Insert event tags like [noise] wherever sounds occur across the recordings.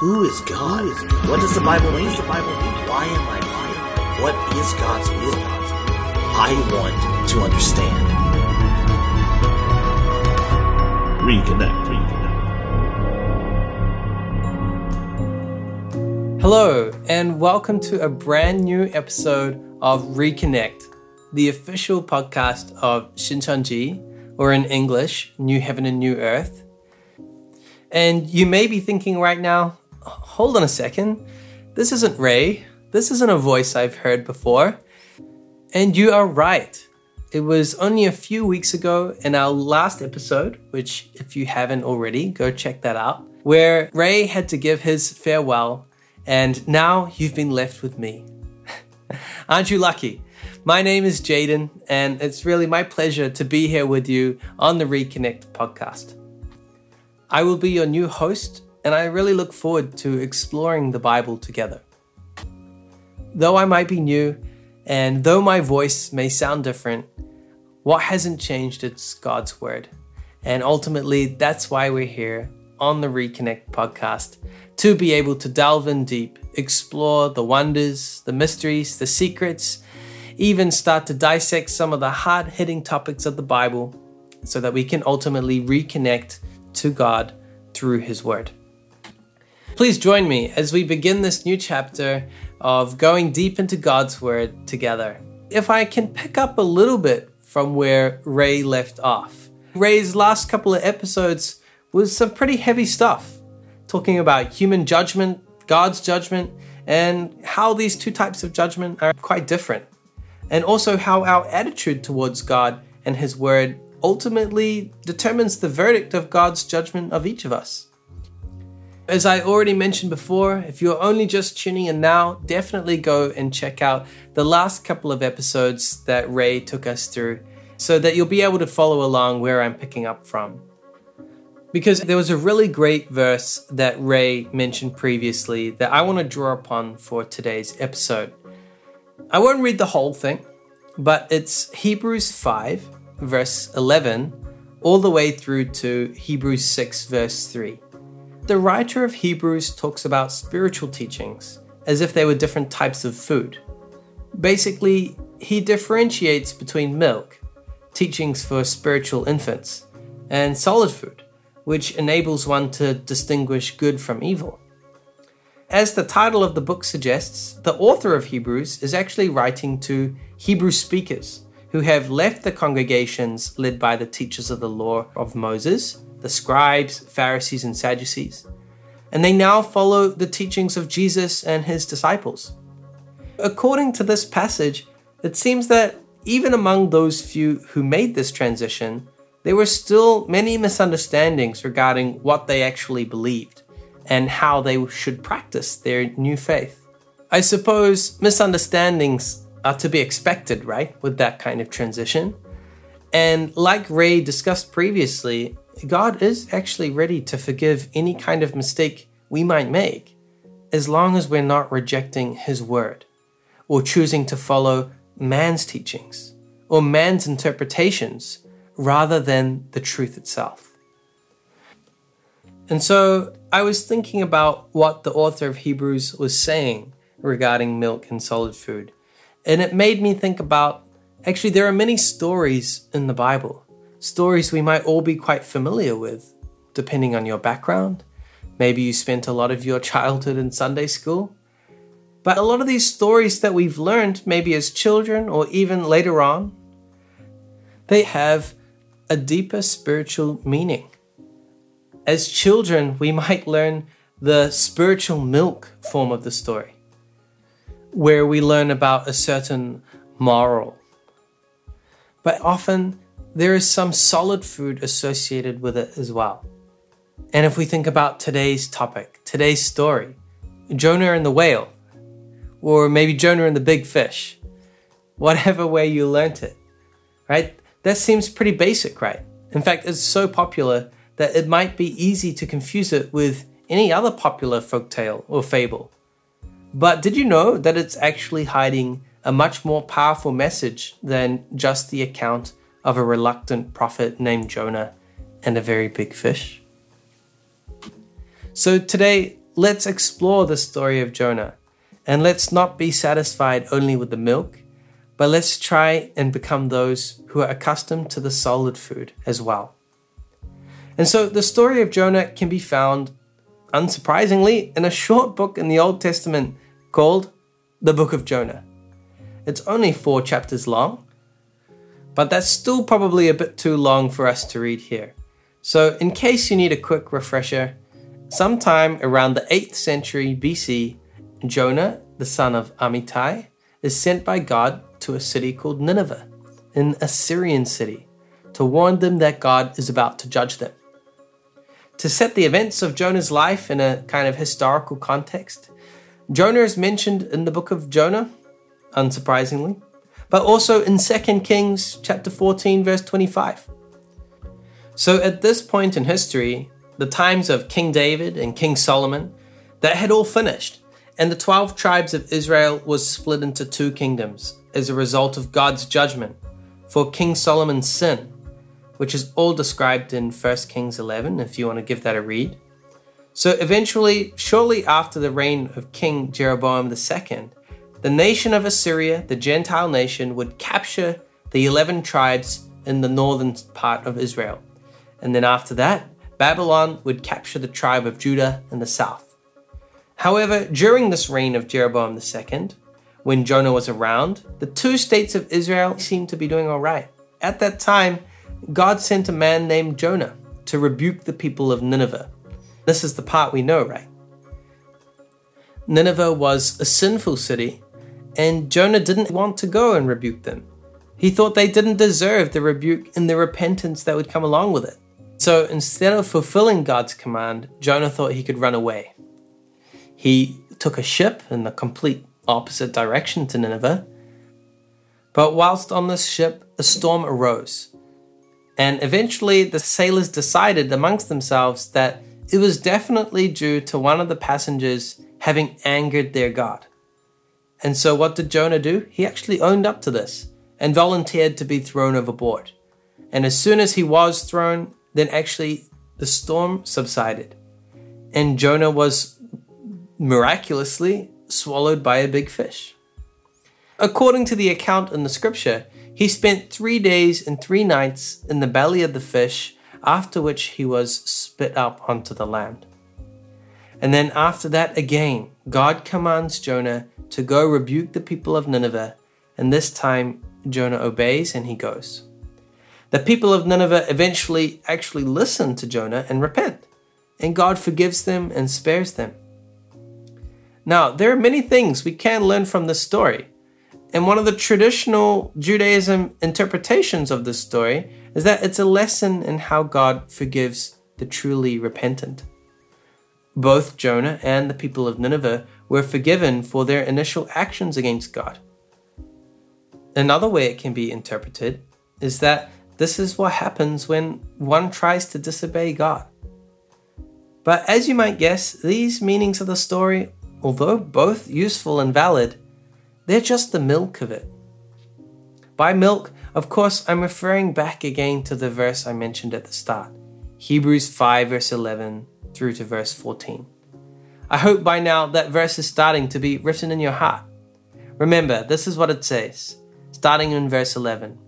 Who is God? What does the Bible mean? Why am I lying? What is God's will? I want to understand. Reconnect. Reconnect. Hello, and welcome to a brand new episode of Reconnect, the official podcast of Shincheonji, or in English, New Heaven and New Earth. And you may be thinking right now, hold on a second, this isn't Ray, this isn't a voice I've heard before. And you are right. It was only a few weeks ago in our last episode, which, if you haven't already, go check that out, where Ray had to give his farewell, and now you've been left with me. [laughs] Aren't you lucky? My name is Jayden, and it's really my pleasure to be here with you on the Reconnect podcast. I will be your new host, and I really look forward to exploring the Bible together. Though I might be new, and though my voice may sound different, what hasn't changed is God's Word. And ultimately, that's why we're here on the Reconnect podcast to be able to delve in deep, explore the wonders, the mysteries, the secrets, even start to dissect some of the hard hitting topics of the Bible so that we can ultimately reconnect to God through His Word. Please join me as we begin this new chapter of going deep into God's Word together. If I can pick up a little bit from where Ray left off, Ray's last couple of episodes was some pretty heavy stuff, talking about human judgment, God's judgment, and how these two types of judgment are quite different and also how our attitude towards God and His Word ultimately determines the verdict of God's judgment of each of us. As I already mentioned before, if you're only just tuning in now, definitely go and check out the last couple of episodes that Ray took us through so that you'll be able to follow along where I'm picking up from. Because there was a really great verse that Ray mentioned previously that I want to draw upon for today's episode. I won't read the whole thing, but it's Hebrews 5, verse 11, all the way through to Hebrews 6, verse 3. The writer of Hebrews talks about spiritual teachings as if they were different types of food. Basically, he differentiates between milk, teachings for spiritual infants, and solid food, which enables one to distinguish good from evil. As the title of the book suggests, the author of Hebrews is actually writing to Hebrew speakers who have left the congregations led by the teachers of the law of Moses, the scribes, Pharisees, and Sadducees, and they now follow the teachings of Jesus and his disciples. According to this passage, it seems that even among those few who made this transition, there were still many misunderstandings regarding what they actually believed and how they should practice their new faith. I suppose misunderstandings are to be expected, right, with that kind of transition. And like Ray discussed previously, God is actually ready to forgive any kind of mistake we might make, as long as we're not rejecting His word or choosing to follow man's teachings or man's interpretations rather than the truth itself. And so I was thinking about what the author of Hebrews was saying regarding milk and solid food. And it made me think about actually, there are many stories in the Bible, stories we might all be quite familiar with, depending on your background. Maybe you spent a lot of your [laughs] childhood in Sunday school. But a lot of these stories that we've learned, maybe as children or even later on, they have a deeper spiritual meaning as children, we might learn the spiritual milk form of the story, where we learn about a certain moral. But often, there is some solid food associated with it as well. And if we think about today's topic, today's story, Jonah and the whale, or maybe Jonah and the big fish, [laughs] whatever way you learnt it, right? That seems pretty basic, right? In fact, it's so popular that it might be easy to confuse it with any other popular folktale or fable. But did you know that it's actually hiding a much more powerful message than just the account of a reluctant prophet named Jonah and a very big fish? So today, let's explore the story of Jonah. And let's not be satisfied only with the milk, but let's try and become those who are accustomed to the solid food as well. And so the story of Jonah can be found, unsurprisingly, in a short book in the Old Testament called the Book of Jonah. It's only four chapters long, but that's still probably a bit too long for us to read here. So, in case you need a quick refresher, sometime around the 8th century BC, Jonah, the son of Amittai, is sent by God to a city called Nineveh, an Assyrian city, to warn them that God is about to judge them. To set the events of Jonah's life in a kind of historical context, Jonah is mentioned in the book of Jonah, unsurprisingly, but also in 2 Kings chapter 14 verse 25. So at this point in history, the times of King David and King Solomon, that had all finished, and the 12 tribes of Israel was split into two kingdoms as a result of God's judgment for King Solomon's sin, which is all described in 1 Kings 11 if you want to give that a read. So eventually, shortly after the reign of King Jeroboam II, the nation of Assyria, the Gentile nation, would capture the 11 tribes in the northern part of Israel. And then after that, Babylon would capture the tribe of Judah in the south. However, during this reign of Jeroboam II, when Jonah was around, the two states of Israel seemed to be doing all right. At that time, God sent a man named Jonah to rebuke the people of Nineveh. This is the part we know, right? Nineveh was a sinful city and Jonah didn't want to go and rebuke them. He thought they didn't deserve the rebuke and the repentance that would come along with it. So instead of fulfilling God's command, Jonah thought he could run away. He took a ship in the complete opposite direction to Nineveh. But whilst on this ship, a storm arose. And eventually, the sailors decided amongst themselves that it was definitely due to one of the passengers having angered their God. And so, what did Jonah do? He actually owned up to this and volunteered to be thrown overboard. And as soon as he was thrown, then actually the storm subsided. And Jonah was miraculously swallowed by a big fish. According to the account in the scripture, he spent three days and three nights in the belly of the fish, after which he was spit up onto the land. And then after that, again, God commands Jonah to go rebuke the people of Nineveh, and this time Jonah obeys and he goes. The people of Nineveh eventually actually listen to Jonah and repent, and God forgives them and spares them. Now, there are many things we can learn from this story, and one of the traditional Judaism interpretations of this story is that it's a lesson in how God forgives the truly repentant. Both Jonah and the people of Nineveh were forgiven for their initial actions against God. Another way it can be interpreted is that this is what happens when one tries to disobey God. But as you might guess, these meanings of the story, although both useful and valid, they're just the milk of it. By milk, of course, I'm referring back again to the verse I mentioned at the start Hebrews 5, verse 11 through to verse 14. I hope by now that verse is starting to be written in your heart. Remember, this is what it says, starting in verse 11.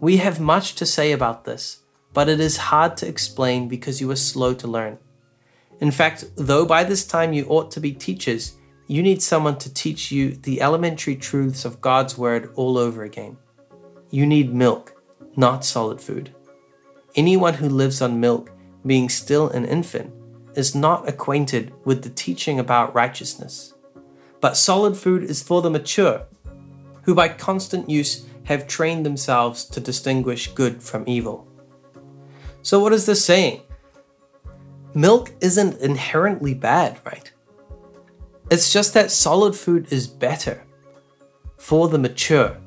We have much to say about this, but it is hard to explain because you are slow to learn. In fact, though by this time you ought to be teachers, you need someone to teach you the elementary truths of God's Word all over again. You need milk, not solid food. Anyone who lives on milk, being still an infant, is not acquainted with the teaching about righteousness. But solid food is for the mature, who by constant use have trained themselves to distinguish good from evil. So, what is this saying? Milk isn't inherently bad, right? It's just that solid food is better for the mature.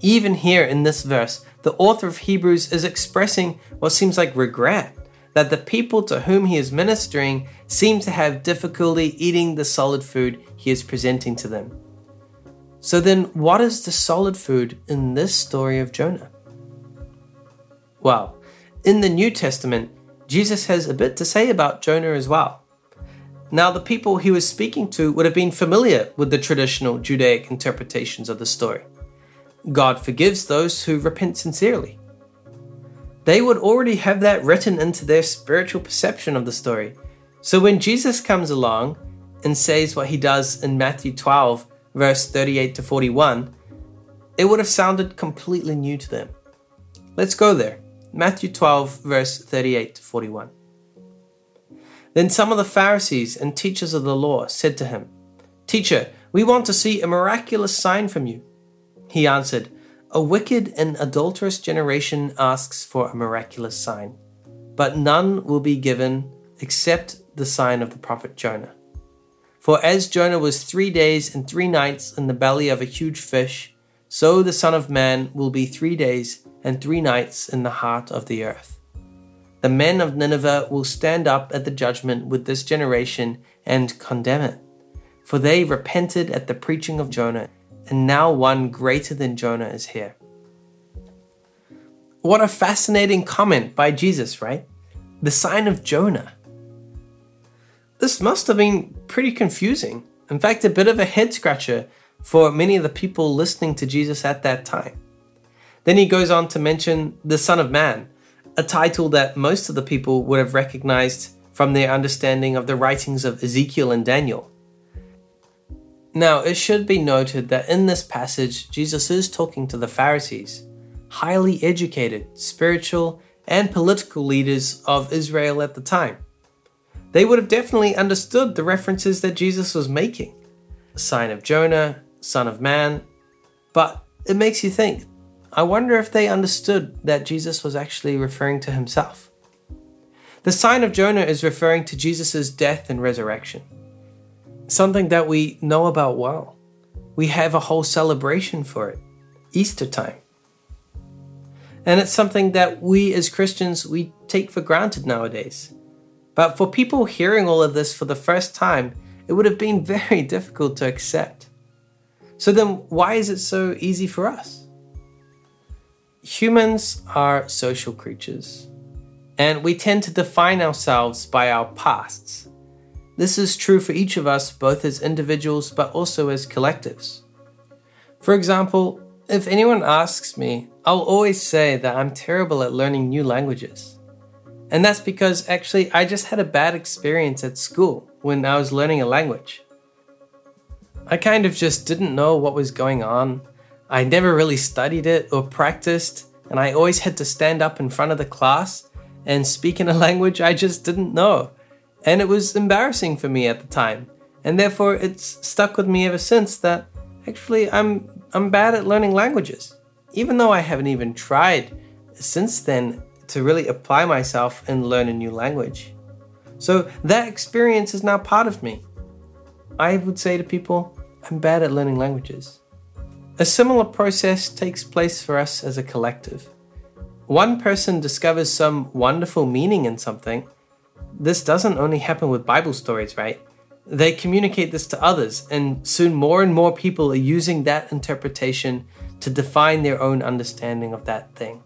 Even here in this verse, the author of Hebrews is expressing what seems like regret that the people to whom he is ministering seem to have difficulty eating the solid food he is presenting to them. So, then what is the solid food in this story of Jonah? Well, in the New Testament, Jesus has a bit to say about Jonah as well. Now, the people he was speaking to would have been familiar with the traditional Judaic interpretations of the story. God forgives those who repent sincerely. They would already have that written into their spiritual perception of the story. So when Jesus comes along and says what he does in Matthew 12, verse 38 to 41, it would have sounded completely new to them. Let's go there. Matthew 12, verse 38 to 41. Then some of the Pharisees and teachers of the law said to him, Teacher, we want to see a miraculous sign from you. He answered, A wicked and adulterous generation asks for a miraculous sign, but none will be given except the sign of the prophet Jonah. For as Jonah was three days and three nights in the belly of a huge fish, so the Son of Man will be three days and three nights in the heart of the earth the men of Nineveh will stand up at the judgment with this generation and condemn it. For they repented at the preaching of Jonah, and now one greater than Jonah is here. What a fascinating comment by Jesus, right? The sign of Jonah. This must have been pretty confusing. In fact, a bit of a head scratcher for many of the people listening to Jesus at that time. Then he goes on to mention the Son of Man, a title that most of the people would have recognized from their understanding of the writings of Ezekiel and Daniel. Now, it should be noted that in this passage, Jesus is talking to the Pharisees, highly educated, spiritual, and political leaders of Israel at the time. They would have definitely understood the references that Jesus was making sign of Jonah, Son of Man, but it makes you think I wonder if they understood that Jesus was actually referring to himself. The sign of Jonah is referring to Jesus' death and resurrection, something that we know about well. We have a whole celebration for it, Easter time. And it's something that we as Christians we take for granted nowadays. But for people hearing all of this for the first time, it would have been [laughs] very difficult to accept. So then why is it so easy for us? humans are social creatures, and we tend to define ourselves by our pasts. This is true for each of us, both as individuals but also as collectives. For example, if anyone asks me, I'll always say that I'm terrible at learning new languages. And that's because actually I just had a bad experience at school when I was learning a language. I kind of just didn't know what was going on I never really studied it or practiced, and I always had to stand up in front of the class and speak in a [laughs] language I just didn't know. And it was embarrassing for me at the time. And therefore it's stuck with me ever since that actually I'm I'm bad at learning languages. Even though I haven't even tried since then to really apply myself and learn a new language. So that experience is now part of me. I would say to people, I'm bad at learning languages. A similar process takes place for us as a collective. One person discovers some wonderful meaning in something. This doesn't only happen with Bible stories, right? They communicate this to others, and soon more and more people are using that interpretation to define their own understanding of that thing.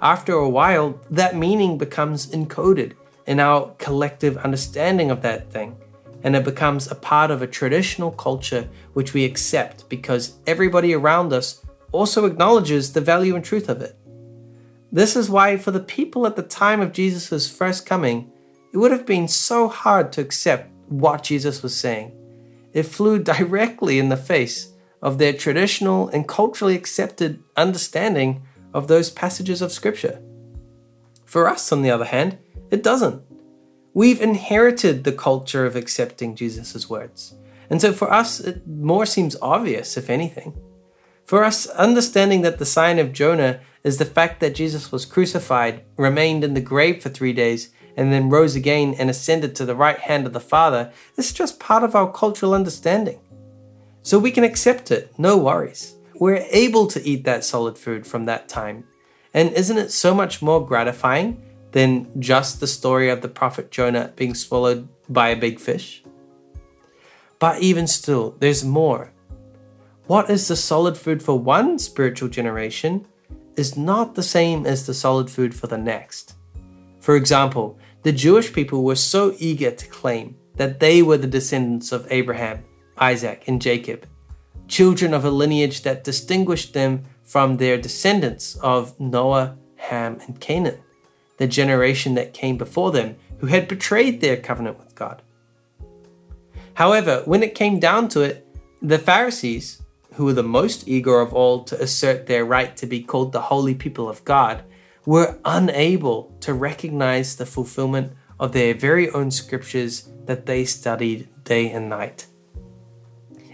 After a while, that meaning becomes encoded in our collective understanding of that thing and it becomes a part of a traditional culture which we accept because everybody around us also acknowledges the value and truth of it. This is why, for the people at the time of Jesus' first coming, it would have been so hard to accept what Jesus was saying. It flew directly in the face of their traditional and culturally accepted understanding of those passages of Scripture. For us, on the other hand, it doesn't. We've inherited the culture of accepting Jesus' words. And so for us, it more seems obvious, if anything. For us, understanding that the sign of Jonah is the fact that Jesus was crucified, remained in the grave for three days, and then rose again and ascended to the right hand of the Father this is just part of our cultural understanding. So we can accept it, no worries. We're able to eat that solid food from that time. And isn't it so much more gratifying than just the story of the prophet Jonah being swallowed by a big fish? But even still, there's more. What is the solid food for one spiritual generation is not the same as the solid food for the next. For example, the Jewish people were so eager to claim that they were the descendants of Abraham, Isaac, and Jacob, children of a lineage that distinguished them from their descendants of Noah, Ham, and Canaan, the generation that came before them who had betrayed their covenant with God. However, when it came down to it, the Pharisees, who were the most eager of all to assert their right to be called the holy people of God, were unable to recognize the fulfillment of their very own scriptures that they studied day and night.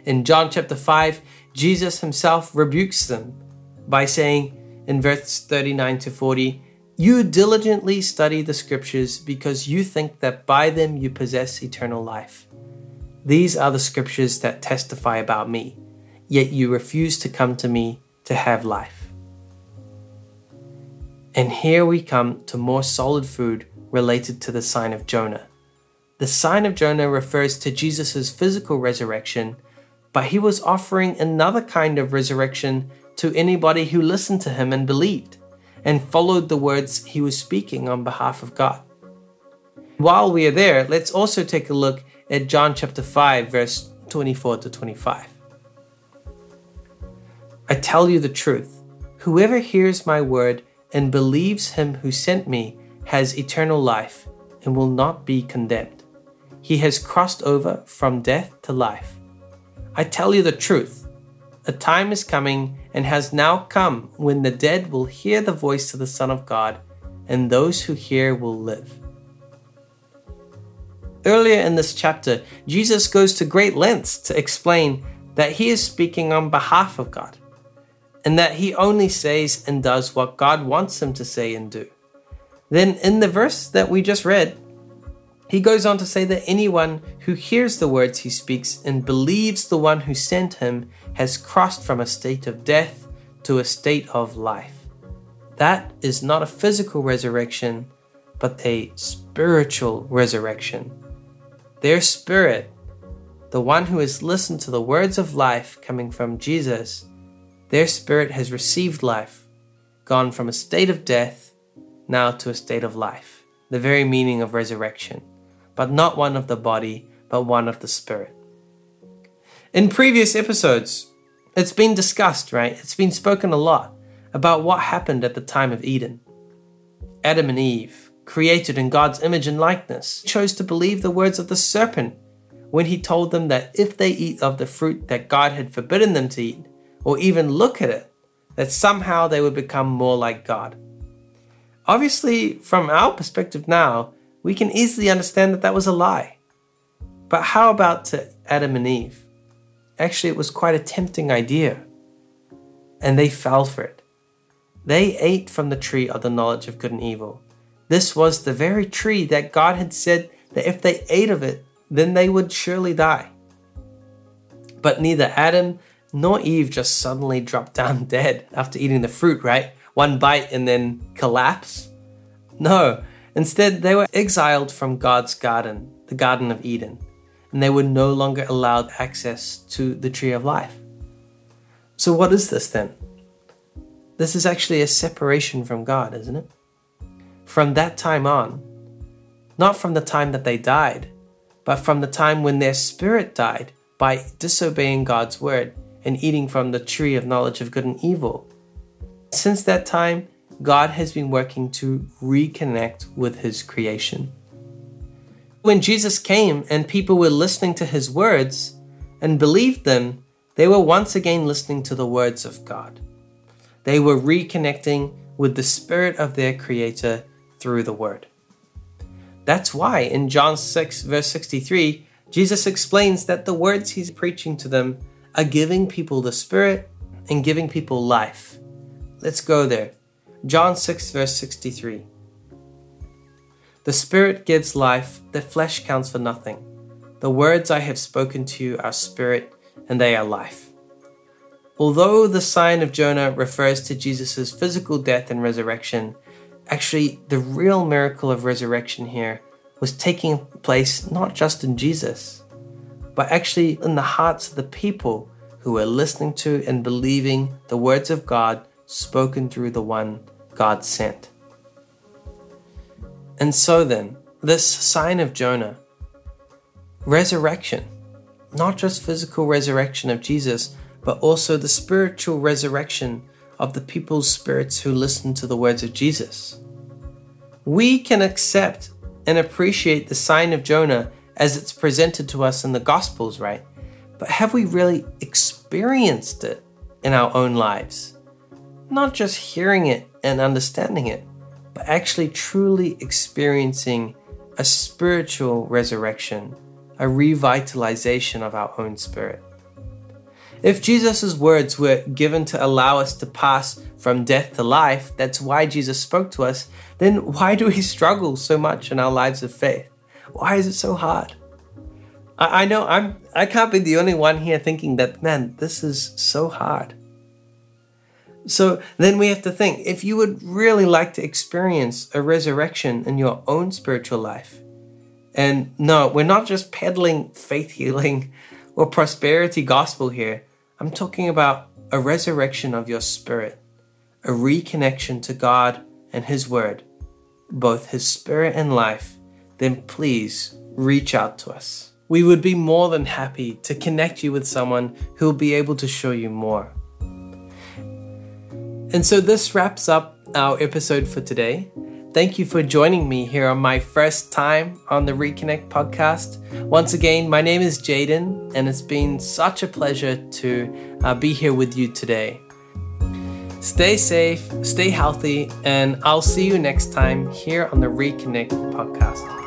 In John chapter 5, Jesus himself rebukes them by saying in verse 39 to 40, You diligently study the scriptures because you think that by them you possess eternal life. These are the scriptures that testify about me, yet you refuse to come to me to have life. And here we come to more solid food related to the sign of Jonah. The sign of Jonah refers to Jesus' physical resurrection, but he was offering another kind of resurrection to anybody who listened to him and believed and followed the words he was speaking on behalf of God. While we are there, let's also take a look at John chapter 5, verse 24 to 25. I tell you the truth whoever hears my word and believes him who sent me has eternal life and will not be condemned. He has crossed over from death to life. I tell you the truth a time is coming and has now come when the dead will hear the voice of the Son of God, and those who hear will live. Earlier in this chapter, Jesus goes to great lengths to explain that he is speaking on behalf of God, and that he only says and does what God wants him to say and do. Then, in the verse that we just read, he goes on to say that anyone who hears the words he speaks and believes the one who sent him has crossed from a state of death to a state of life. That is not a physical resurrection, but a spiritual resurrection. Their spirit, the one who has listened to the words of life coming from Jesus, their spirit has received life, gone from a state of death now to a state of life, the very meaning of resurrection but not one of the body, but one of the spirit. In previous episodes, it's been discussed, right? It's been spoken a lot about what happened at the time of Eden. Adam and Eve, created in God's image and likeness, chose to believe the words of the serpent when he told them that if they eat of the fruit that God had forbidden them to eat, or even look at it, that somehow they would become more like God. Obviously, from our perspective now, we can easily understand that that was a lie. But how about to Adam and Eve? Actually, it was quite a tempting idea. And they fell for it. They ate from the tree of the knowledge of good and evil. This was the very tree that God had said that if they ate of it, then they would surely die. But neither Adam nor Eve just suddenly dropped down [laughs] dead after eating the fruit, right? One bite and then collapse. No, Instead, they were exiled from God's garden, the Garden of Eden, and they were no longer allowed access to the tree of life. So, what is this then? This is actually a separation from God, isn't it? From that time on, not from the time that they died, but from the time when their spirit died by disobeying God's word and eating from the tree of knowledge of good and evil. Since that time, God has been working to reconnect with His creation. When Jesus came and people were listening to His words and believed them, they were once again listening to the words of God. They were reconnecting with the Spirit of their Creator through the Word. That's why in John 6, verse 63, Jesus explains that the words he's preaching to them are giving people the Spirit and giving people life. Let's go there. John 6, verse 63. The Spirit gives life, the flesh counts for nothing. The words I have spoken to you are spirit, and they are life. Although the sign of Jonah refers to Jesus' physical death and resurrection, actually, the real miracle of resurrection here was taking place not just in Jesus, but actually in the hearts of the people who were listening to and believing the words of God spoken through the one God sent. And so then, this sign of Jonah, resurrection. Not just physical resurrection of Jesus, but also the spiritual resurrection of the people's spirits who listen to the words of Jesus. We can accept and appreciate the sign of Jonah as it's presented to us in the Gospels, right? But have we really experienced it in our own lives? Not just hearing it and understanding it, but actually truly experiencing a spiritual resurrection, a revitalization of our own spirit. If Jesus' words were given to allow us to pass from death to life, that's why Jesus spoke to us, then why do we [laughs] struggle so much in our lives of faith? Why is it so hard? I, I know I'm I can't be the only one here thinking that man, this is so hard. So then we have to think if you would really like to experience a resurrection in your own spiritual life. And no, we're not just peddling faith healing or prosperity gospel here. I'm talking about a resurrection of your spirit, a reconnection to God and His Word, both His Spirit and life. Then please reach out to us. We would be more than happy to connect you with someone who will be able to show you more. And so this wraps up our episode for today. Thank you for joining me here on my first time on the Reconnect podcast. Once again, my name is Jayden, and it's been such a pleasure to uh, be here with you today. Stay safe, stay healthy, and I'll see you next time here on the Reconnect podcast.